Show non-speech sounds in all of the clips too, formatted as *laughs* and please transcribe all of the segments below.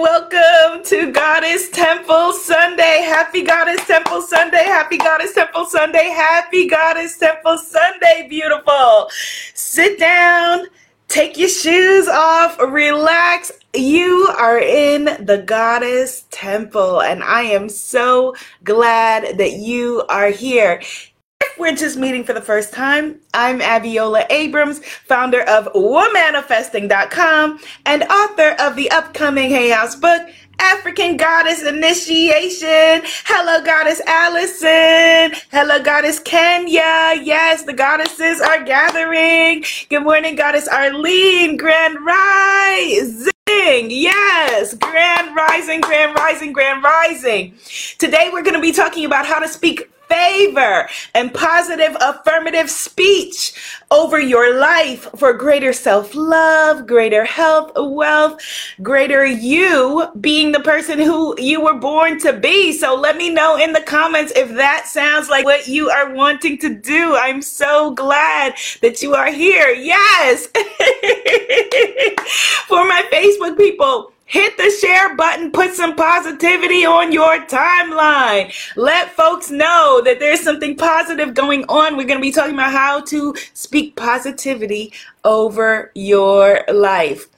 welcome, welcome to Goddess Temple Sunday. Happy Goddess Temple Sunday. Happy Goddess Temple Sunday. Happy Goddess Temple Sunday. Beautiful. Sit down, take your shoes off, relax. You are in the Goddess Temple, and I am so glad that you are here. We're just meeting for the first time, I'm Abiola Abrams, founder of Womanifesting.com and author of the upcoming Hay House book, African Goddess Initiation. Hello, Goddess Allison. Hello, Goddess Kenya. Yes, the goddesses are gathering. Good morning, Goddess Arlene. Grand Rising. Yes, grand rising, grand rising, grand rising. Today we're going to be talking about how to speak favor and positive affirmative speech over your life for greater self love, greater health, wealth, greater you being the person who you were born to be. So let me know in the comments if that sounds like what you are wanting to do. I'm so glad that you are here. Yes. *laughs* for my Facebook people, Hit the share button, put some positivity on your timeline. Let folks know that there's something positive going on. We're going to be talking about how to speak positivity over your life.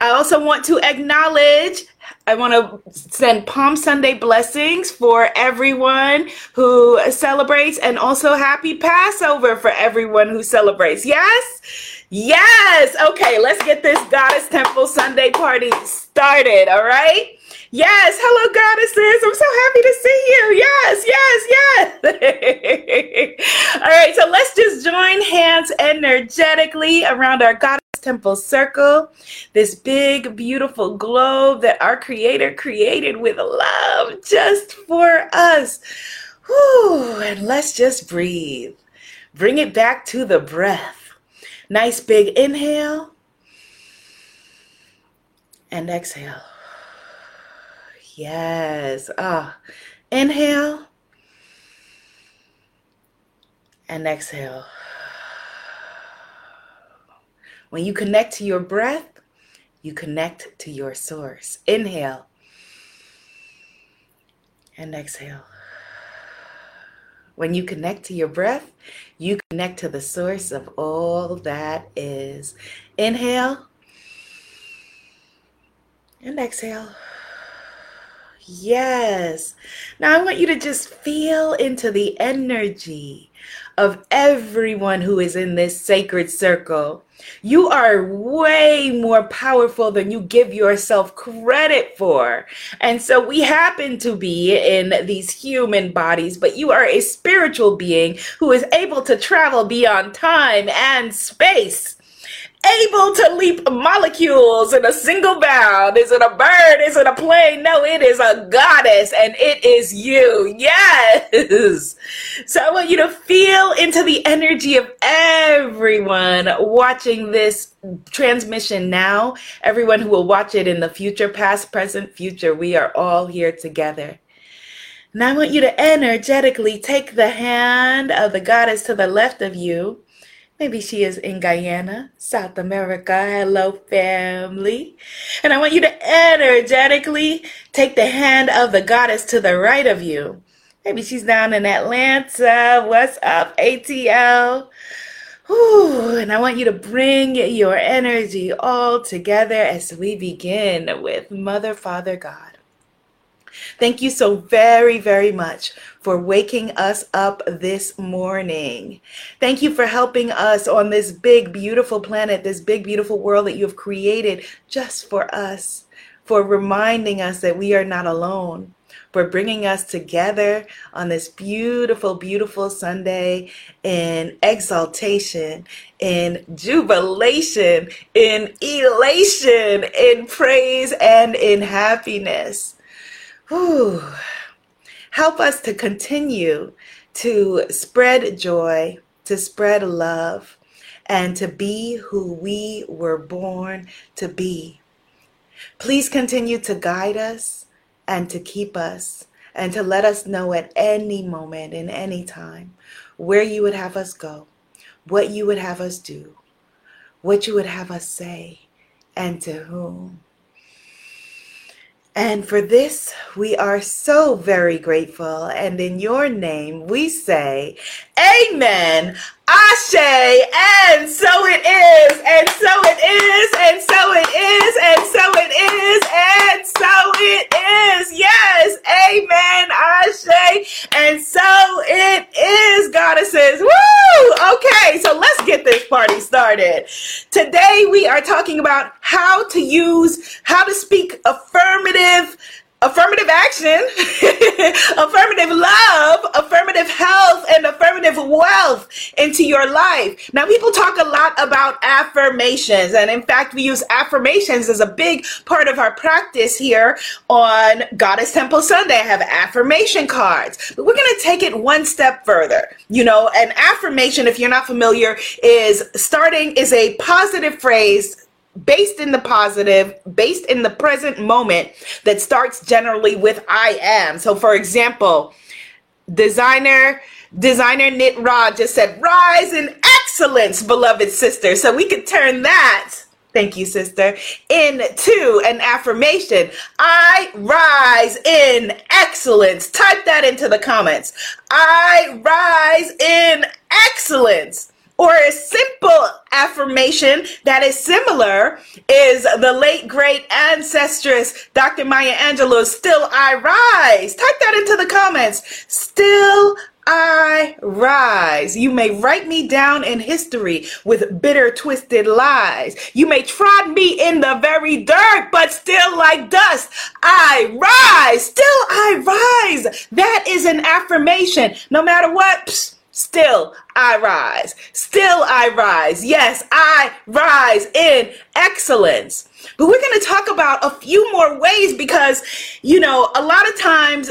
I also want to acknowledge I want to send Palm Sunday blessings for everyone who celebrates and also happy Passover for everyone who celebrates. Yes? Yes. Okay, let's get this Goddess Temple Sunday party started. All right. Yes. Hello, goddesses. I'm so happy to see you. Yes, yes, yes. *laughs* all right. So let's just join hands energetically around our Goddess Temple Circle, this big, beautiful globe that our Creator created with love just for us. Whew, and let's just breathe. Bring it back to the breath. Nice big inhale and exhale. Yes. Ah. Inhale and exhale. When you connect to your breath, you connect to your source. Inhale and exhale. When you connect to your breath, you connect to the source of all that is. Inhale and exhale. Yes. Now I want you to just feel into the energy of everyone who is in this sacred circle. You are way more powerful than you give yourself credit for. And so we happen to be in these human bodies, but you are a spiritual being who is able to travel beyond time and space able to leap molecules in a single bound. Is it a bird? Is it a plane? No, it is a goddess and it is you. Yes. So I want you to feel into the energy of everyone watching this transmission now, everyone who will watch it in the future, past, present, future. We are all here together. And I want you to energetically take the hand of the goddess to the left of you Maybe she is in Guyana, South America. Hello, family. And I want you to energetically take the hand of the goddess to the right of you. Maybe she's down in Atlanta. What's up, ATL? Whew, and I want you to bring your energy all together as we begin with Mother, Father, God. Thank you so very, very much for waking us up this morning. Thank you for helping us on this big, beautiful planet, this big, beautiful world that you have created just for us, for reminding us that we are not alone. For bringing us together on this beautiful, beautiful Sunday in exaltation, in jubilation, in elation, in praise, and in happiness. Whew. Help us to continue to spread joy, to spread love, and to be who we were born to be. Please continue to guide us and to keep us and to let us know at any moment, in any time, where you would have us go, what you would have us do, what you would have us say, and to whom. And for this, we are so very grateful. And in your name, we say, Amen. Ashe, and so it is, and so it is, and so it is, and so it is, and so it is. Yes, amen, Ashe, and so it is, goddesses. Woo! Okay, so let's this party started. Today we are talking about how to use, how to speak affirmative affirmative action, *laughs* affirmative love, affirmative health, and affirmative wealth into your life. Now, people talk a lot about affirmations, and in fact, we use affirmations as a big part of our practice here on Goddess Temple Sunday. I have affirmation cards, but we're going to take it one step further. You know, an affirmation, if you're not familiar, is starting is a positive phrase based in the positive, based in the present moment that starts generally with I am. So for example, designer designer knit rod just said rise in excellence beloved sister. So we could turn that thank you sister into an affirmation. I rise in excellence. Type that into the comments. I rise in excellence or a simple affirmation that is similar is the late great ancestress Dr. Maya Angelou, Still I Rise. Type that into the comments. Still I rise. You may write me down in history with bitter, twisted lies. You may trod me in the very dirt, but still like dust, I rise. Still I rise. That is an affirmation. No matter what, psh, Still I rise. Still I rise. Yes, I rise in excellence. But we're going to talk about a few more ways because, you know, a lot of times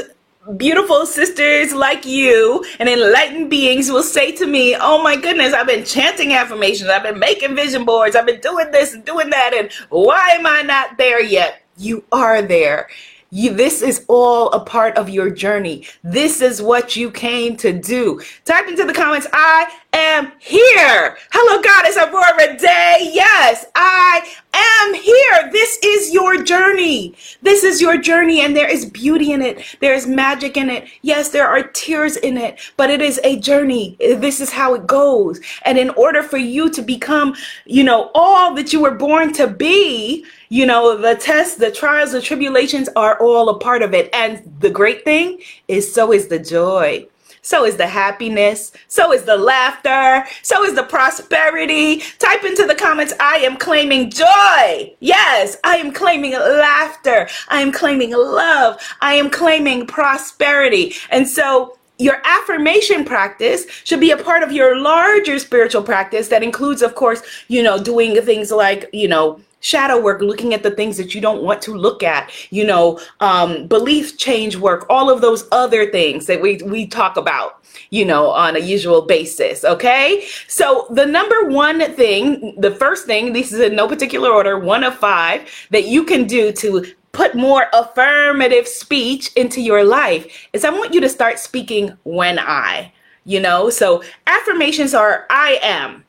beautiful sisters like you and enlightened beings will say to me, Oh my goodness, I've been chanting affirmations, I've been making vision boards, I've been doing this and doing that, and why am I not there yet? You are there. You, this is all a part of your journey. This is what you came to do. Type into the comments, I am here. Hello, Goddess Aurora Day. Yes, I am here. This is your journey. This is your journey, and there is beauty in it. There is magic in it. Yes, there are tears in it, but it is a journey. This is how it goes. And in order for you to become, you know, all that you were born to be, you know, the tests, the trials, the tribulations are all a part of it. And the great thing is, so is the joy. So is the happiness. So is the laughter. So is the prosperity. Type into the comments, I am claiming joy. Yes, I am claiming laughter. I am claiming love. I am claiming prosperity. And so your affirmation practice should be a part of your larger spiritual practice that includes, of course, you know, doing things like, you know, shadow work looking at the things that you don't want to look at you know um, belief change work all of those other things that we we talk about you know on a usual basis okay? So the number one thing the first thing this is in no particular order one of five that you can do to put more affirmative speech into your life is i want you to start speaking when i you know so affirmations are i am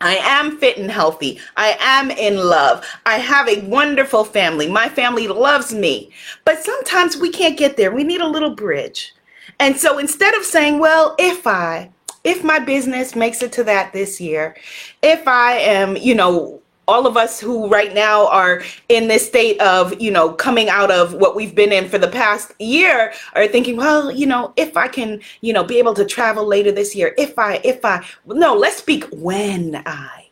I am fit and healthy. I am in love. I have a wonderful family. My family loves me. But sometimes we can't get there. We need a little bridge. And so instead of saying, well, if I, if my business makes it to that this year, if I am, you know, all of us who right now are in this state of you know coming out of what we've been in for the past year are thinking well you know if i can you know be able to travel later this year if i if i no let's speak when i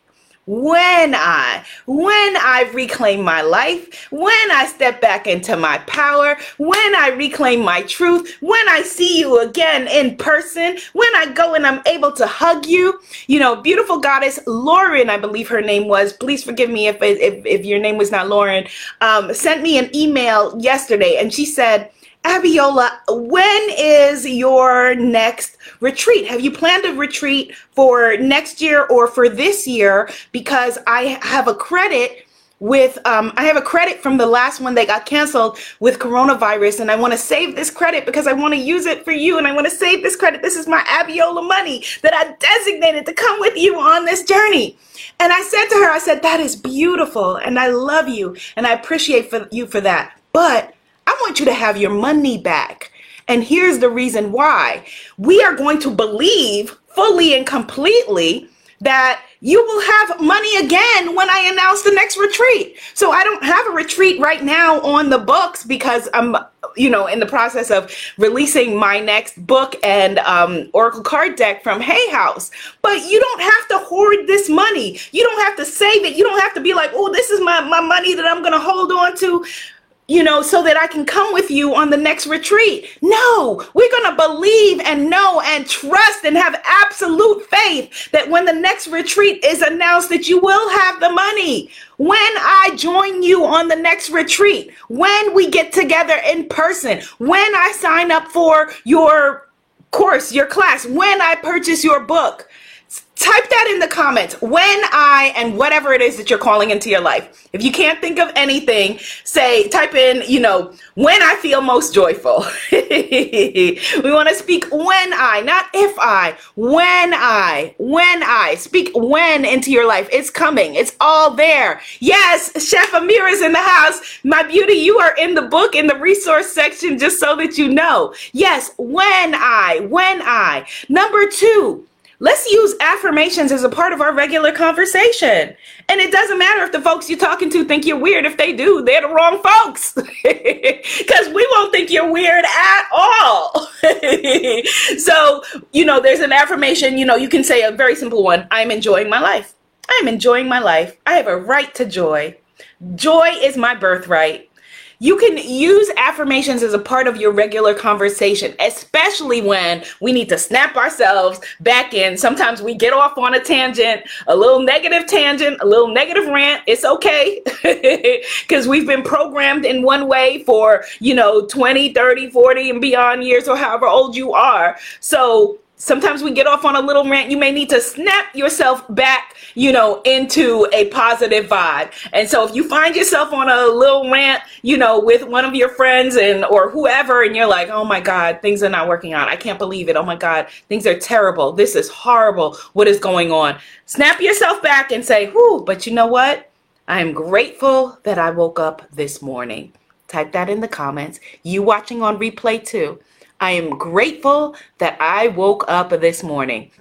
when I, when I reclaim my life, when I step back into my power, when I reclaim my truth, when I see you again in person, when I go and I'm able to hug you, you know, beautiful goddess Lauren, I believe her name was. Please forgive me if if, if your name was not Lauren. Um, sent me an email yesterday, and she said Abiola, when is your next retreat? Have you planned a retreat for next year or for this year? Because I have a credit with um, I have a credit from the last one that got canceled with coronavirus, and I want to save this credit because I want to use it for you, and I want to save this credit. This is my Abiola money that I designated to come with you on this journey. And I said to her, I said, that is beautiful, and I love you, and I appreciate for you for that. But want you to have your money back. And here's the reason why we are going to believe fully and completely that you will have money again when I announce the next retreat. So I don't have a retreat right now on the books because I'm, you know, in the process of releasing my next book and um, Oracle card deck from Hay House. But you don't have to hoard this money. You don't have to save it. You don't have to be like, oh, this is my, my money that I'm going to hold on to you know, so that I can come with you on the next retreat. No, we're going to believe and know and trust and have absolute faith that when the next retreat is announced that you will have the money. When I join you on the next retreat, when we get together in person, when I sign up for your course, your class, when I purchase your book, type that in the comments when I and whatever it is that you're calling into your life. If you can't think of anything, say, type in, you know, when I feel most joyful. *laughs* we want to speak when I, not if I, when I, when I. Speak when into your life. It's coming, it's all there. Yes, Chef Amir is in the house. My beauty, you are in the book in the resource section just so that you know. Yes, when I, when I. Number two, Let's use affirmations as a part of our regular conversation. And it doesn't matter if the folks you're talking to think you're weird. If they do, they're the wrong folks. *laughs* Because we won't think you're weird at all. *laughs* so, you know, there's an affirmation, you know, you can say a very simple one I'm enjoying my life. I'm enjoying my life. I have a right to joy. Joy is my birthright. You can use affirmations as a part of your regular conversation, especially when we need to snap ourselves back in. Sometimes we get off on a tangent, a little negative tangent, a little negative rant. It's okay *laughs* because we've been programmed in one way for, you know, 20, 30, 40 and beyond years or however old you are. So sometimes we get off on a little rant. You may need to snap yourself back, you know, into a positive vibe. And so if you find yourself on a little rant, you know, with one of your friends and or whoever, and you're like, oh my God, things are not working out. I can't believe it. Oh my God, things are terrible. This is horrible. What is going on? Snap yourself back and say, whoo, but you know what? I am grateful that I woke up this morning. Type that in the comments. You watching on replay too. I am grateful that I woke up this morning.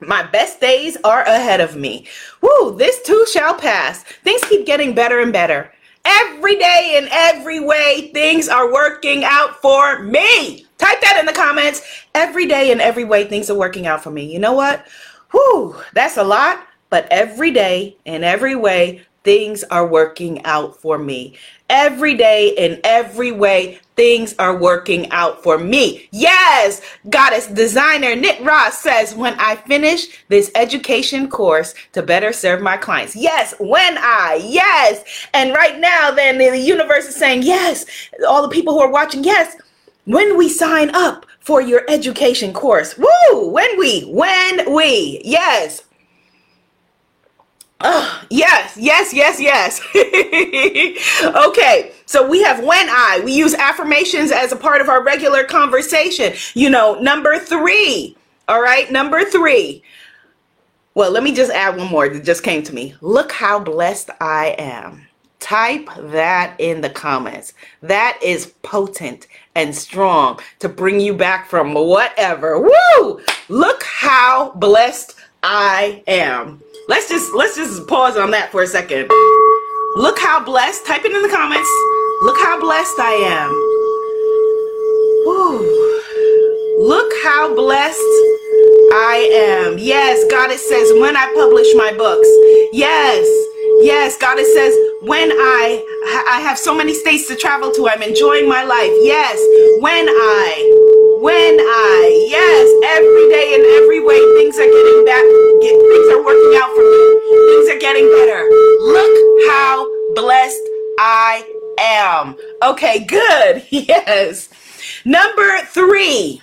My best days are ahead of me. Woo, this too shall pass. Things keep getting better and better. Every day in every way, things are working out for me. Type that in the comments. Every day in every way, things are working out for me. You know what? Whoo, that's a lot, but every day in every way, things are working out for me. Every day in every way, things are working out for me. Yes, goddess designer Nick Ross says, when I finish this education course to better serve my clients. Yes, when I, yes. And right now, then the universe is saying, yes, all the people who are watching, yes, when we sign up for your education course. Woo! When we, when we, yes. Oh, yes, yes, yes, yes. *laughs* okay, so we have when I. We use affirmations as a part of our regular conversation. You know, number three. All right, number three. Well, let me just add one more that just came to me. Look how blessed I am. Type that in the comments. That is potent and strong to bring you back from whatever. Woo! Look how blessed I am. Let's just let's just pause on that for a second. Look how blessed. Type it in the comments. Look how blessed I am. Woo. Look how blessed I am. Yes, God it says when I publish my books. Yes. Yes, God it says when I I have so many states to travel to, I'm enjoying my life. Yes, when I when I, yes, every day in every way, things are getting back, get, getting better. Look how blessed I am. Okay, good. *laughs* Yes. Number three,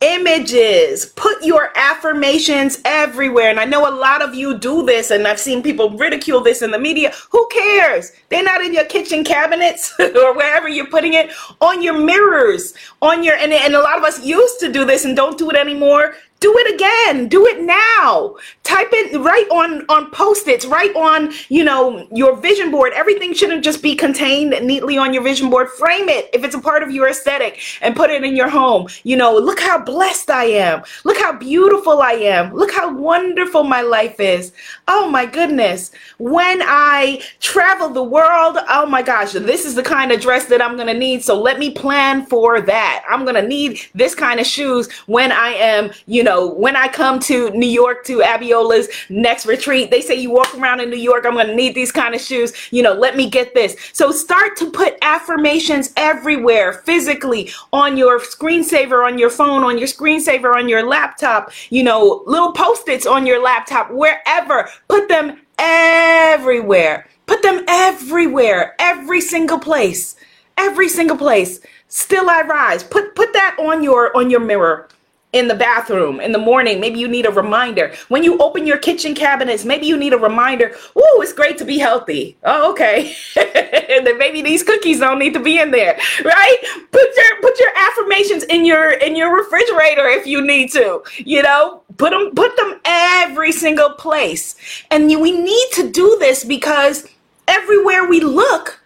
images. Put your affirmations everywhere. And I know a lot of you do this, and I've seen people ridicule this in the media. Who cares? They're not in your kitchen cabinets *laughs* or wherever you're putting it, on your mirrors, on your, and, and a lot of us used to do this and don't do it anymore do it again. Do it now. Type it right on on post-its, right on, you know, your vision board. Everything shouldn't just be contained neatly on your vision board. Frame it if it's a part of your aesthetic and put it in your home. You know, look how blessed I am. Look how beautiful I am. Look how wonderful my life is. Oh my goodness. When I travel the world, oh my gosh, this is the kind of dress that I'm to need. So let me plan for that. I'm to need this kind of shoes when I am, you know, when I come to New York to Abiola's next retreat. They say you walk around in New York, I'm going to need these kind of shoes. You know, let me get this. So start to put affirmations everywhere physically on your screensaver on your phone, on your screensaver on your laptop, you know, little post-its on your laptop, wherever. Put them everywhere. Put them everywhere, every single place, every single place. Still I rise. Put put that on your on your mirror in the bathroom in the morning. Maybe you need a reminder. When you open your kitchen cabinets, maybe you need a reminder. Oh, it's great to be healthy. Oh, okay. *laughs* and then maybe these cookies don't need to be in there, right? Put your put your affirmations in your in your refrigerator if you need to. You know, put them put them every single place. And we need to do this because everywhere we look,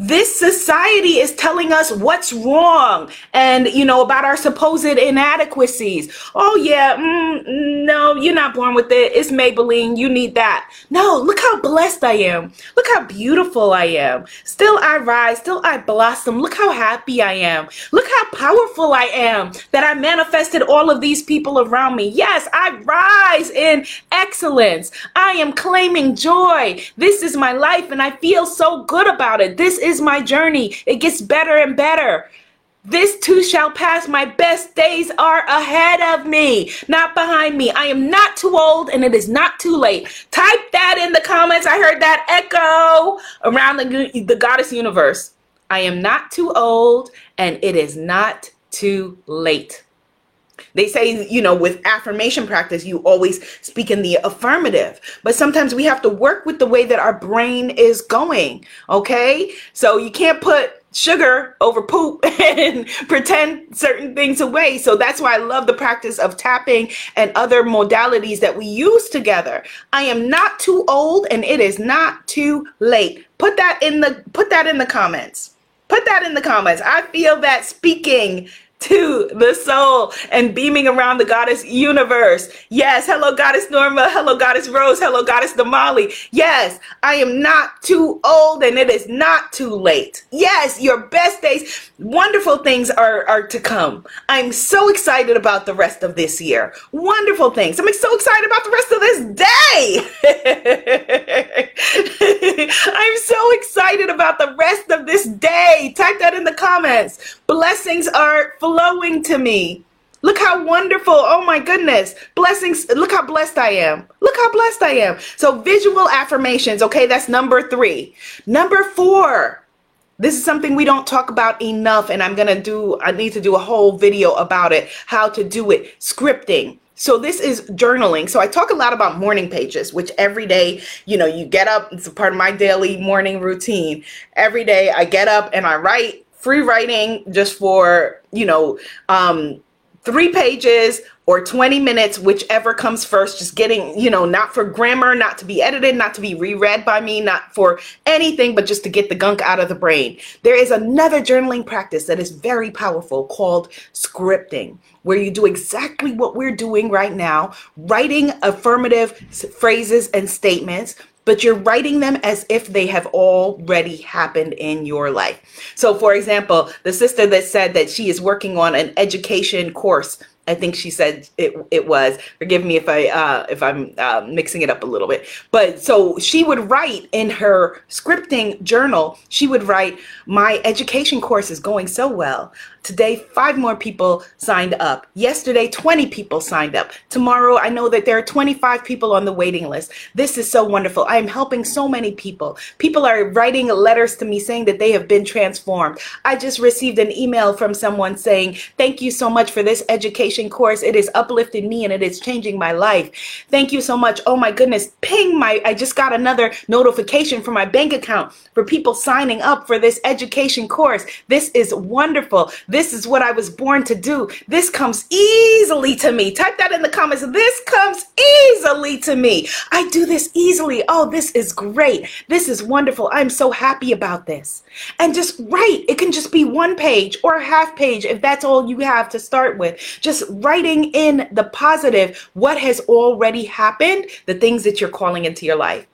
this society is telling us what's wrong and you know about our supposed inadequacies. Oh yeah mm, no you're not born with it. It's maybelline. You need that. No look how blessed i am. Look how beautiful i am. Still i rise. Still i blossom. Look how happy i am. Look how powerful i am that i manifested all of these people around me. Yes i rise in excellence. I am claiming joy. This is my life and i feel so good about it. This is is my journey. It gets better and better. This too shall pass. My best days are ahead of me, not behind me. I am not too old and it is not too late. Type that in the comments. I heard that echo around the, the goddess universe. I am not too old and it is not too late. They say, you know, with affirmation practice, you always speak in the affirmative, but sometimes we have to work with the way that our brain is going. Okay. So you can't put sugar over poop *laughs* and pretend certain things away. So that's why I love the practice of tapping and other modalities that we use together. I am not too old and it is not too late. Put that in the put that in the comments. Put that in the comments. I feel that speaking to the soul and beaming around the goddess universe. Yes, hello, goddess Norma. Hello, goddess Rose. Hello, goddess Damali. Yes, I am not too old and it is not too late. Yes, your best days, wonderful things are, are to come. I'm so excited about the rest of this year. Wonderful things. I'm so excited about the rest of this day. *laughs* I'm so excited about the rest of this day. Type that in the comments. Blessings are flowing to me. Look how wonderful. Oh my goodness. Blessings. Look how blessed I am. Look how blessed I am. So, visual affirmations. Okay, that's number three. Number four. This is something we don't talk about enough, and I'm to do, I need to do a whole video about it, how to do it. Scripting. So this is journaling. So I talk a lot about morning pages, which every day, you know, you get up, it's a part of my daily morning routine. Every day I get up and I write free writing just for, you know, um, three pages or 20 minutes, whichever comes first, just getting, you know, not for grammar, not to be edited, not to be reread by me, not for anything, but just to get the gunk out of the brain. There is another journaling practice that is very powerful called scripting, where you do exactly what we're doing right now, writing affirmative phrases and statements but you're writing them as if they have already happened in your life. So, for example, the sister that said that she is working on an education course I think she said it it was. Forgive me if I uh, if I'm uh, mixing it up a little bit. But so she would write in her scripting journal. She would write, "My education course is going so well. Today, five more people signed up. Yesterday, 20 people signed up. Tomorrow, I know that there are 25 people on the waiting list. This is so wonderful. I am helping so many people. People are writing letters to me saying that they have been transformed. I just received an email from someone saying, Thank you so much for this education course. It is uplifting me and it is changing my life. Thank you so much. Oh my goodness. Ping my, I just got another notification from my bank account for people signing up for this education course. This is wonderful. This is what I was born to do. This comes easily to me. Type that in the comments. This comes easily to me. I do this easily. Oh, this is great. This is wonderful. I'm so happy about this. And just write. It can just be one page or a half page if that's all you have to start with. Just writing in the positive, what has already happened, the things that you're calling into your life.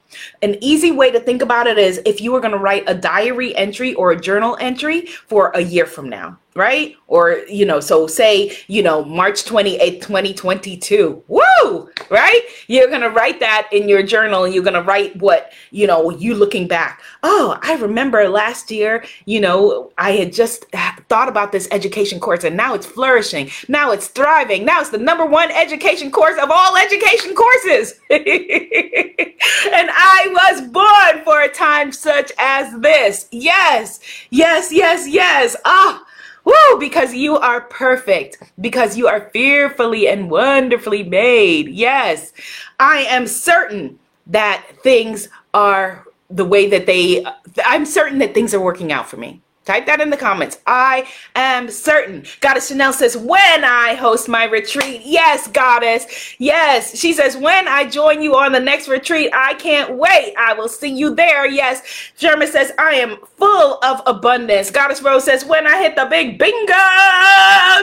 An easy way to think about it is if you were going to write a diary entry or a journal entry for a year from now right? Or, you know, so say, you know, March 28th, 2022. Woo! Right? You're going to write that in your journal and you're going to write what, you know, you looking back. Oh, I remember last year, you know, I had just thought about this education course and now it's flourishing. Now it's thriving. Now it's the number one education course of all education courses. *laughs* and I was born for a time such as this. Yes, yes, yes, yes. Ah, Woo! Because you are perfect. Because you are fearfully and wonderfully made. Yes. I am certain that things are the way that they, I'm certain that things are working out for me. Type that in the comments. I am certain. Goddess Chanel says, when I host my retreat. Yes, Goddess. Yes. She says, when I join you on the next retreat, I can't wait. I will see you there. Yes. German says, I am full of abundance. Goddess Rose says, when I hit the big bingo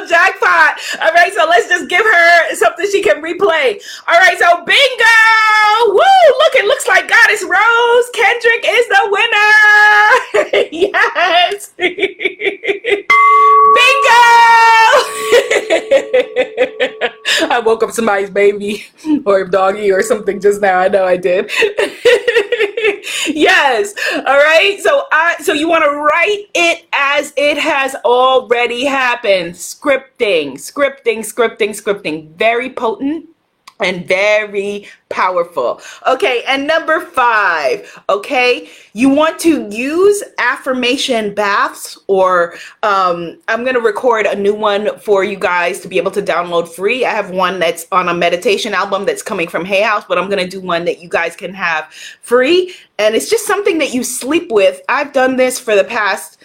jackpot. All right. So let's just give her something she can replay. All right. So bingo. Woo. Look, it looks like Goddess Rose Kendrick is the winner. *laughs* yes. Bingo! I woke up somebody's baby or doggy or something just now. I know I did. yes. All right. So I so you want to write it as it has already happened. Scripting, scripting, scripting, scripting. Very potent and very powerful. Okay, and number five, okay, you want to use affirmation baths, or um, I'm going to record a new one for you guys to be able to download free. I have one that's on a meditation album that's coming from Hay House, but I'm going to do one that you guys can have free. And it's just something that you sleep with. I've done this for the past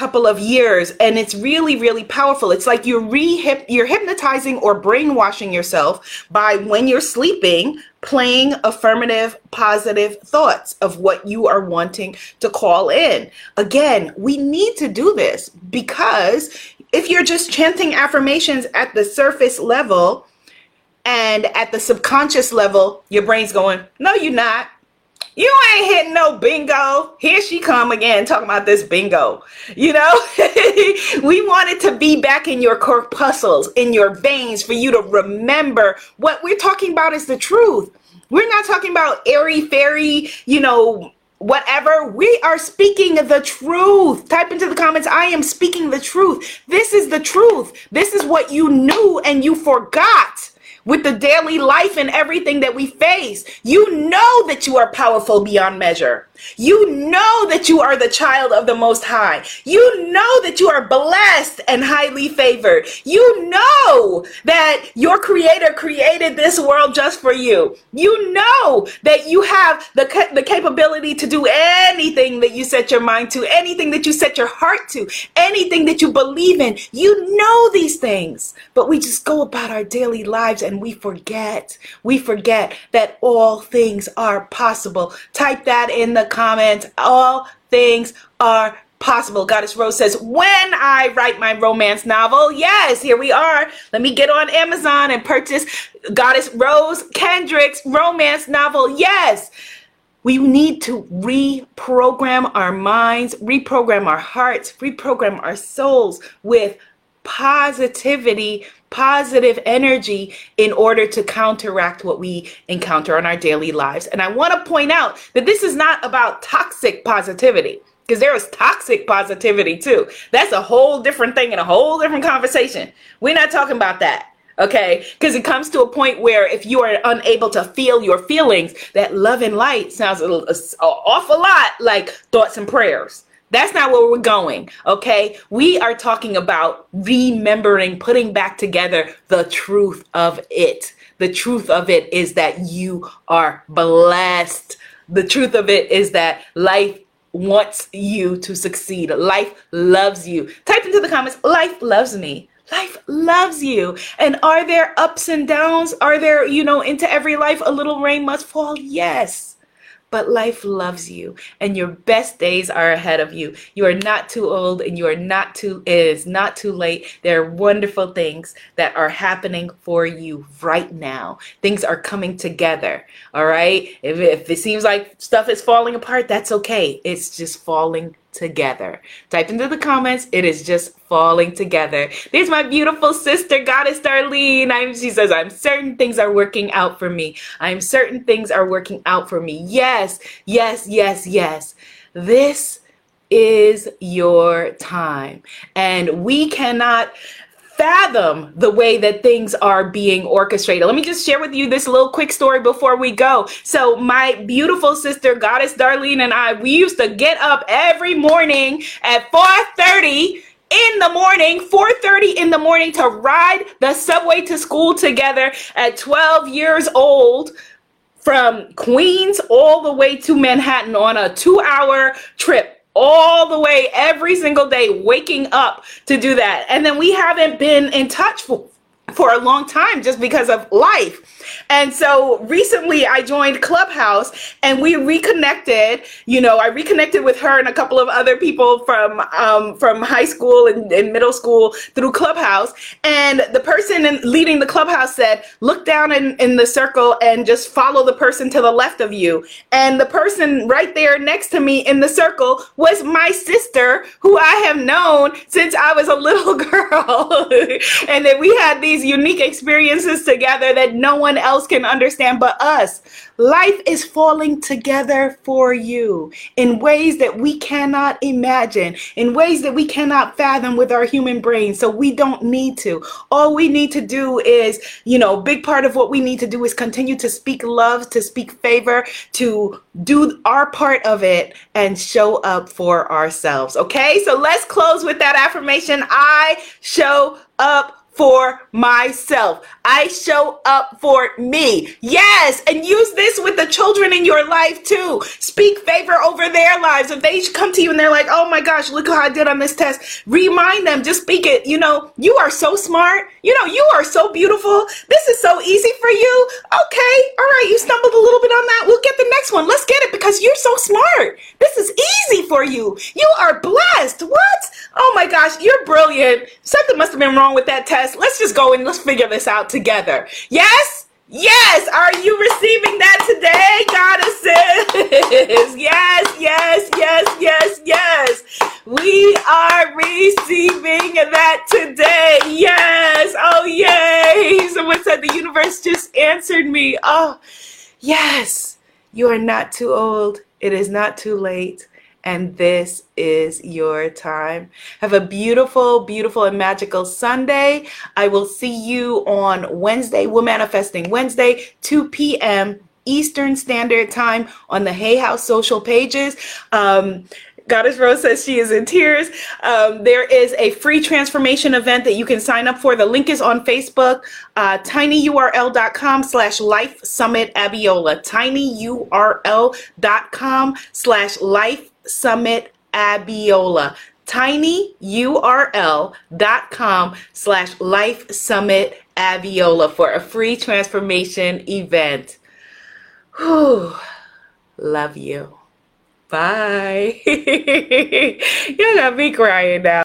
couple of years and it's really really powerful. It's like you're re you're hypnotizing or brainwashing yourself by when you're sleeping playing affirmative positive thoughts of what you are wanting to call in. Again we need to do this because if you're just chanting affirmations at the surface level and at the subconscious level your brain's going no you're not you ain't hitting no bingo. Here she come again talking about this bingo. You know, *laughs* we wanted to be back in your corpuscles, in your veins, for you to remember what we're talking about is the truth. We're not talking about airy fairy, you know, whatever. We are speaking the truth. Type into the comments, I am speaking the truth. This is the truth. This is what you knew and you forgot with the daily life and everything that we face. You know that you are powerful beyond measure. You know that you are the child of the Most High. You know that you are blessed and highly favored. You know that your Creator created this world just for you. You know that you have the, the capability to do anything that you set your mind to, anything that you set your heart to, anything that you believe in. You know these things, but we just go about our daily lives and we forget. We forget that all things are possible. Type that in the comments. All things are possible. Goddess Rose says, when I write my romance novel, yes, here we are. Let me get on Amazon and purchase Goddess Rose Kendrick's romance novel. Yes. We need to reprogram our minds, reprogram our hearts, reprogram our souls with positivity, positive energy in order to counteract what we encounter in our daily lives. And I want to point out that this is not about toxic positivity because there is toxic positivity too. That's a whole different thing and a whole different conversation. We're not talking about that. Okay, because it comes to a point where if you are unable to feel your feelings, that love and light sounds an awful lot like thoughts and prayers That's not where we're going, okay? We are talking about remembering, putting back together the truth of it. The truth of it is that you are blessed. The truth of it is that life wants you to succeed. Life loves you. Type into the comments, life loves me. Life loves you. And are there ups and downs? Are there, you know, into every life a little rain must fall? Yes but life loves you and your best days are ahead of you. You are not too old and you are not too it is not too late. There are wonderful things that are happening for you right now. Things are coming together. All right? If, if it seems like stuff is falling apart, that's okay. It's just falling together. Type into the comments. It is just falling together. There's my beautiful sister, Goddess Darlene. I'm, she says, I'm certain things are working out for me. I'm certain things are working out for me. Yes, yes, yes, yes. This is your time. And we cannot fathom the way that things are being orchestrated. Let me just share with you this little quick story before we go. So, my beautiful sister, Goddess Darlene, and I, we used to get up every morning at 4:30 in the morning 4:30 in the morning to ride the subway to school together at 12 years old from Queens all the way to Manhattan on a 2-hour trip all the way every single day waking up to do that. And then we haven't been in touch for for a long time just because of life. And so recently I joined Clubhouse and we reconnected. You know, I reconnected with her and a couple of other people from um, from high school and, and, middle school through Clubhouse. And the person in, leading the Clubhouse said, look down in, in the circle and just follow the person to the left of you. And the person right there next to me in the circle was my sister who I have known since I was a *laughs* little girl. and then we had these these unique experiences together that no one else can understand but us. Life is falling together for you in ways that we cannot imagine, in ways that we cannot fathom with our human brain. So we don't need to. All we need to do is, you know, big part of what we need to do is continue to speak love, to speak favor, to do our part of it and show up for ourselves. Okay? So let's close with that affirmation. I show up for myself. I show up for me. Yes, and use this with the children in your life too. Speak favor over their lives. If they come to you and they're like, oh my gosh, look how I did on this test, remind them, just speak it. You know, you are so smart. You know, you are so beautiful. This is so easy for you. Okay, all right, you stumbled a little bit on that. We'll get the next one. Let's get it because you're so smart. This is easy for you. You are blessed. What? Oh my gosh, you're brilliant. Something must have been wrong with that test. Let's just go and let's figure this out together. Yes? Yes, are you receiving that today, goddesses? *laughs* Yes, yes, yes, yes, yes. We are receiving that today. Yes. Oh, yay. Someone said the universe just answered me. Oh, yes. You are not too old. It is not too late and this is your time. Have a beautiful, beautiful, and magical Sunday. I will see you on Wednesday. We're manifesting Wednesday, 2 p.m. Eastern Standard Time on the Hay House social pages. Um, Goddess Rose says she is in tears. Um, there is a free transformation event that you can sign up for. The link is on Facebook, uh, tinyurl.com slash life summit Abiola. tinyurl.com slash life summit Abiola. tinyurl.com slash life summit Abiola for a free transformation event. Whew. Love you. Bye. *laughs* you got me crying now.